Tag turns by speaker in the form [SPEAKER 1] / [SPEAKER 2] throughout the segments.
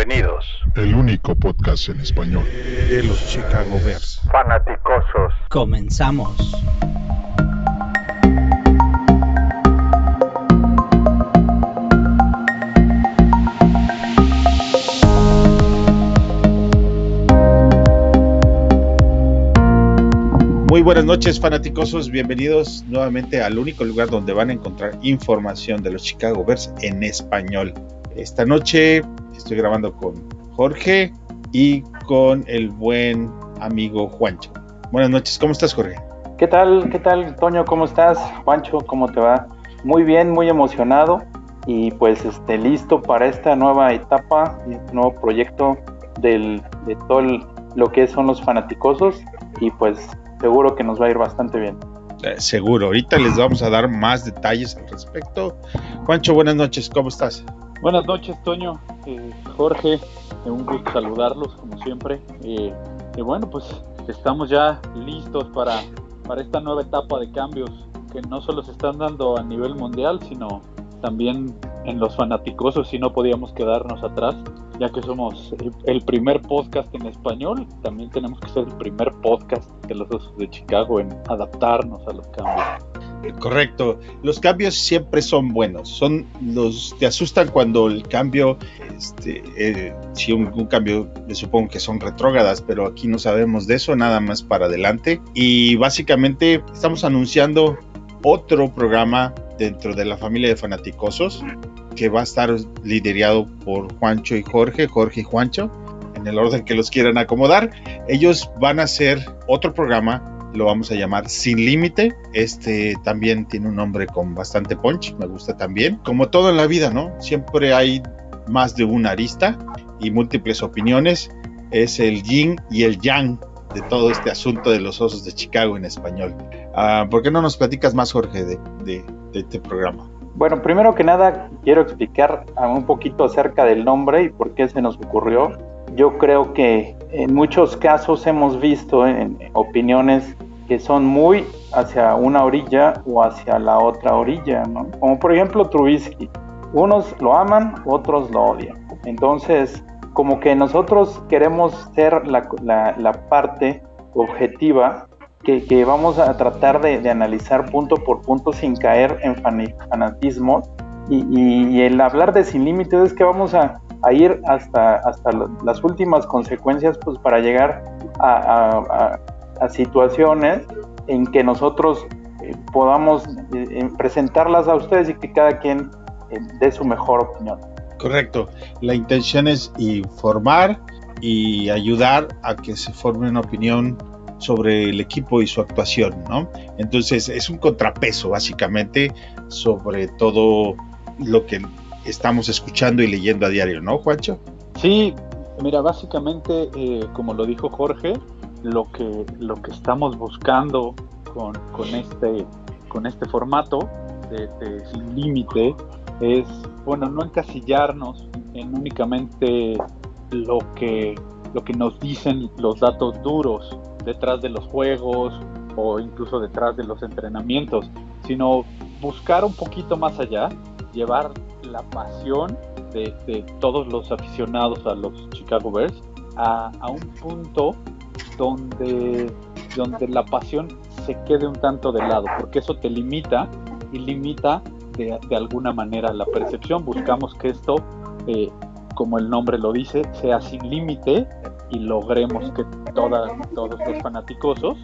[SPEAKER 1] Bienvenidos.
[SPEAKER 2] El único podcast en español
[SPEAKER 3] de los Chicago Bears.
[SPEAKER 1] Fanaticosos.
[SPEAKER 4] Comenzamos.
[SPEAKER 3] Muy buenas noches fanáticosos, bienvenidos nuevamente al único lugar donde van a encontrar información de los Chicago Bears en español. Esta noche estoy grabando con Jorge y con el buen amigo Juancho. Buenas noches, ¿cómo estás Jorge?
[SPEAKER 5] ¿Qué tal? ¿Qué tal, Toño? ¿Cómo estás? Juancho, ¿cómo te va? Muy bien, muy emocionado y pues este, listo para esta nueva etapa, este nuevo proyecto del, de todo lo que son los fanaticosos y pues seguro que nos va a ir bastante bien.
[SPEAKER 3] Eh, seguro, ahorita les vamos a dar más detalles al respecto. Juancho, buenas noches, ¿cómo estás?
[SPEAKER 6] Buenas noches, Toño, eh, Jorge, eh, un gusto saludarlos como siempre. Eh, y bueno, pues estamos ya listos para, para esta nueva etapa de cambios que no solo se están dando a nivel mundial, sino también en los fanaticosos, y no podíamos quedarnos atrás, ya que somos el, primer podcast en español, también tenemos que ser el primer podcast de los Osos de Chicago en adaptarnos a los cambios.
[SPEAKER 3] Correcto. Los cambios siempre son buenos. Son los te asustan cuando el cambio, este, eh, si un, un, cambio, me supongo que son retrógradas, pero aquí no sabemos de eso, nada más para adelante. Y básicamente estamos anunciando otro programa dentro de la familia de fanaticosos que va a estar liderado por Juancho y Jorge, Jorge y Juancho, en el orden que los quieran acomodar. Ellos van a hacer otro programa lo vamos a llamar Sin Límite. Este también tiene un nombre con bastante punch, me gusta también. Como todo en la vida, ¿no? Siempre hay más de una arista y múltiples opiniones. Es el yin y el yang de todo este asunto de los osos de Chicago en español. Uh, ¿Por qué no nos platicas más, Jorge, de, este programa?
[SPEAKER 5] Bueno, primero que nada quiero explicar un poquito acerca del nombre y por qué se nos ocurrió. Yo creo que en muchos casos hemos visto opiniones que son muy hacia una orilla o hacia la otra orilla, ¿no? Como por ejemplo Trubisky. Unos lo aman, otros lo odian. Entonces, como que nosotros queremos ser la parte objetiva que, vamos a tratar de, de, analizar punto por punto sin caer en fanatismo. Y, el hablar de sin límites es que vamos a, a ir hasta, hasta las últimas consecuencias pues, para llegar a, a, a situaciones en que nosotros eh, podamos eh, presentarlas a ustedes y que cada quien eh, dé su mejor opinión.
[SPEAKER 3] Correcto. La intención es informar y ayudar a que se forme una opinión sobre el equipo y su actuación, ¿no? Entonces es un contrapeso básicamente sobre todo lo que estamos escuchando y leyendo a diario, ¿no, Juancho?
[SPEAKER 6] Sí, mira, básicamente, eh, como lo dijo Jorge, lo que, lo que estamos buscando con, con este, con este formato de, de sin límite es, bueno, no encasillarnos en únicamente lo que, lo que nos dicen los datos duros detrás de los juegos o incluso detrás de los entrenamientos, sino buscar un poquito más allá, llevar la pasión de, todos los aficionados a los Chicago Bears a, a un punto donde, donde la pasión se quede un tanto de lado, porque eso te limita y limita de, de alguna manera la percepción. Buscamos que esto, eh, como el nombre lo dice, sea sin límite y logremos que toda, todos los fanaticosos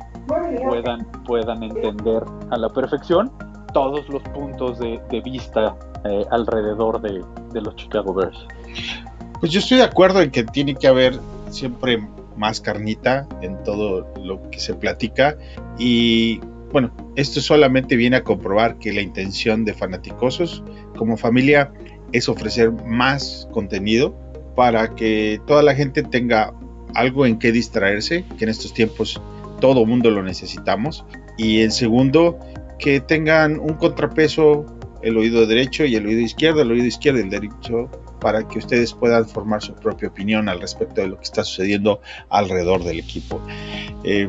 [SPEAKER 6] puedan, puedan entender a la perfección todos los puntos de, de vista eh, alrededor de, de los Chicago Bears.
[SPEAKER 3] Pues yo estoy de acuerdo en que tiene que haber siempre más carnita en todo lo que se platica y bueno, esto solamente viene a comprobar que la intención de Fanaticosos como familia es ofrecer más contenido para que toda la gente tenga algo en que distraerse, que en estos tiempos todo mundo lo necesitamos. Y en segundo, que tengan un contrapeso el oído derecho y el oído izquierdo, el oído izquierdo y el derecho para que ustedes puedan formar su propia opinión al respecto de lo que está sucediendo alrededor del equipo. Eh,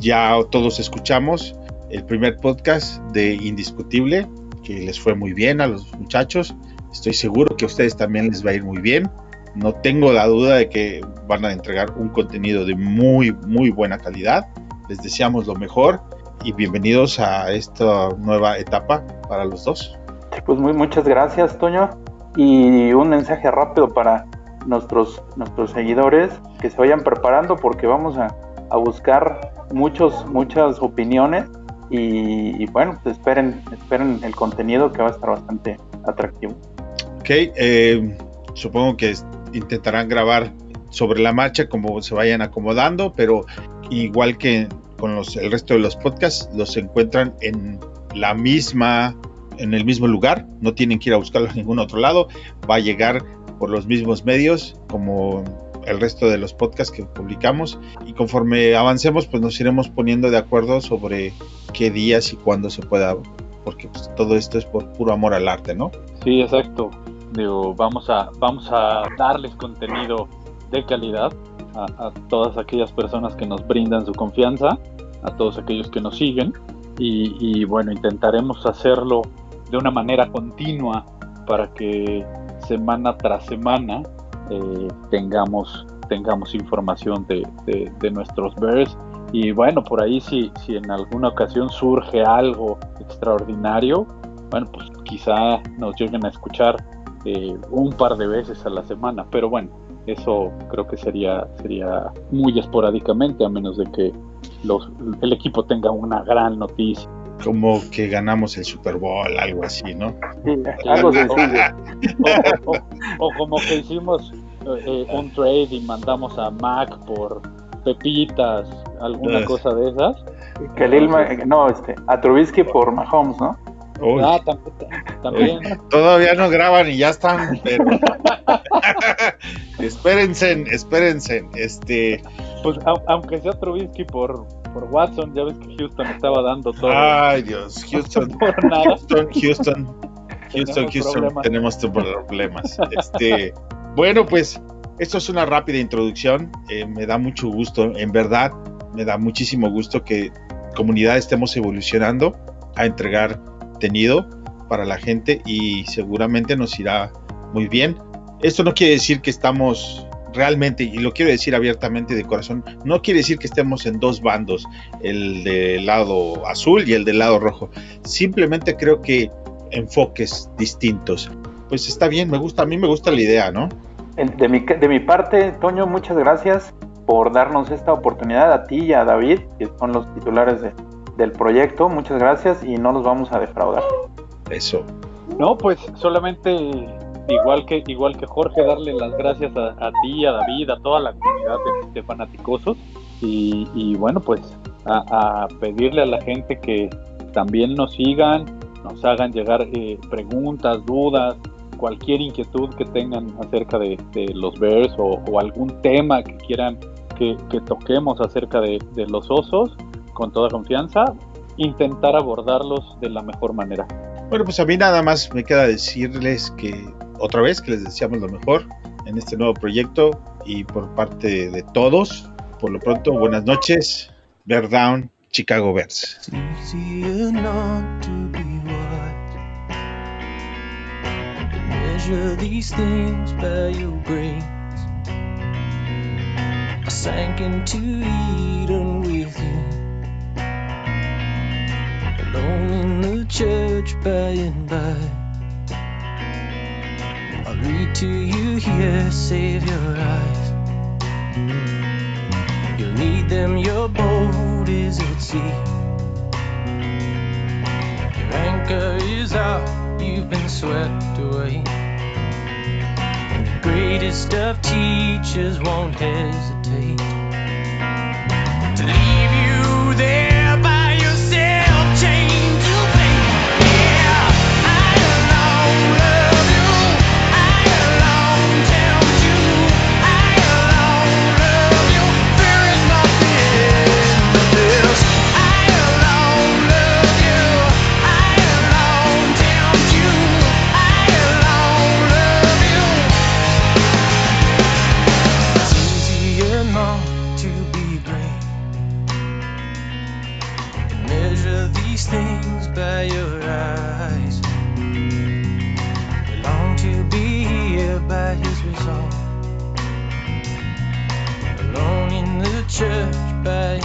[SPEAKER 3] ya todos escuchamos el primer podcast de Indiscutible, que les fue muy bien a los muchachos. Estoy seguro que a ustedes también les va a ir muy bien. No tengo la duda de que van a entregar un contenido de muy, muy buena calidad. Les deseamos lo mejor y bienvenidos a esta nueva etapa para los dos.
[SPEAKER 5] Pues muy muchas gracias, Toño. Y un mensaje rápido para nuestros, nuestros seguidores que se vayan preparando porque vamos a, a buscar muchos, muchas opiniones y, bueno, pues esperen, esperen el contenido que va a estar bastante atractivo.
[SPEAKER 3] Ok, eh, supongo que intentarán grabar sobre la marcha como se vayan acomodando, pero igual que con el resto de los podcasts, los encuentran en la misma, en el mismo lugar, no tienen que ir a buscarlo en ningún otro lado, va a llegar por los mismos medios como el resto de los podcasts que publicamos y conforme avancemos pues nos iremos poniendo de acuerdo sobre qué días y cuándo se pueda porque pues, todo esto es por puro amor al arte, ¿no?
[SPEAKER 6] Sí, exacto. Digo, vamos a, vamos a darles contenido de calidad a, todas aquellas personas que nos brindan su confianza, a todos aquellos que nos siguen y, bueno, intentaremos hacerlo de una manera continua para que semana tras semana eh, tengamos, tengamos información de, de, nuestros bears. Y bueno, por ahí si, si en alguna ocasión surge algo extraordinario, bueno, pues quizá nos lleguen a escuchar eh, un par de veces a la semana, pero bueno, eso creo que sería, sería muy esporádicamente, a menos de que los, el equipo tenga una gran noticia.
[SPEAKER 3] Como que ganamos el Super Bowl, algo así, ¿no?
[SPEAKER 5] Sí, algo sencillo.
[SPEAKER 6] O, como que hicimos eh, un trade y mandamos a Mac por pepitas, alguna cosa de esas.
[SPEAKER 5] Khalil, no, este, a Trubisky por Mahomes, ¿no?
[SPEAKER 6] Ah, también.
[SPEAKER 3] Todavía no graban y ya están, pero espérense, espérense, este,
[SPEAKER 6] pues aunque sea Trubisky por por Watson, ya ves que Houston estaba dando todo.
[SPEAKER 3] Ay, Dios, Houston, Houston, Houston, Houston, Houston, tenemos problemas. Este, bueno, pues esto es una rápida introducción. Eh, me da mucho gusto, en verdad, me da muchísimo gusto que comunidad estemos evolucionando a entregar contenido para la gente y seguramente nos irá muy bien. Esto no quiere decir que estamos realmente, y lo quiero decir abiertamente de corazón, no quiere decir que estemos en dos bandos, el del lado azul y el del lado rojo. Simplemente creo que enfoques distintos. Pues está bien, me gusta, a mí me gusta la idea, ¿no?
[SPEAKER 5] De mi, de mi parte, Toño, muchas gracias por darnos esta oportunidad a ti y a David, que son los titulares de, del proyecto. Muchas gracias y no nos vamos a defraudar.
[SPEAKER 3] Eso.
[SPEAKER 6] No, pues solamente igual que igual que Jorge darle las gracias a, ti, a David, a toda la comunidad de, fanaticosos y, bueno pues a, pedirle a la gente que también nos sigan, nos hagan llegar eh, preguntas, dudas, cualquier inquietud que tengan acerca de, los Bears o, algún tema que quieran que, toquemos acerca de, los osos, con toda confianza, intentar abordarlos de la mejor manera.
[SPEAKER 3] Bueno, pues a mí nada más me queda decirles que otra vez que les deseamos lo mejor en este nuevo proyecto y por parte de todos, por lo pronto, buenas noches. Bear Down, Chicago Bears. measure these things by your grace. I sank into Eden with you, alone in the church by and by. I'll read to you here, save your eyes. Mm. You'll need them, your boat is at sea. Your anchor is out, you've been swept away And the greatest of teachers won't hesitate to leave you there.
[SPEAKER 7] these things
[SPEAKER 8] by your eyes. We long to be here by his resolve. Alone in the church by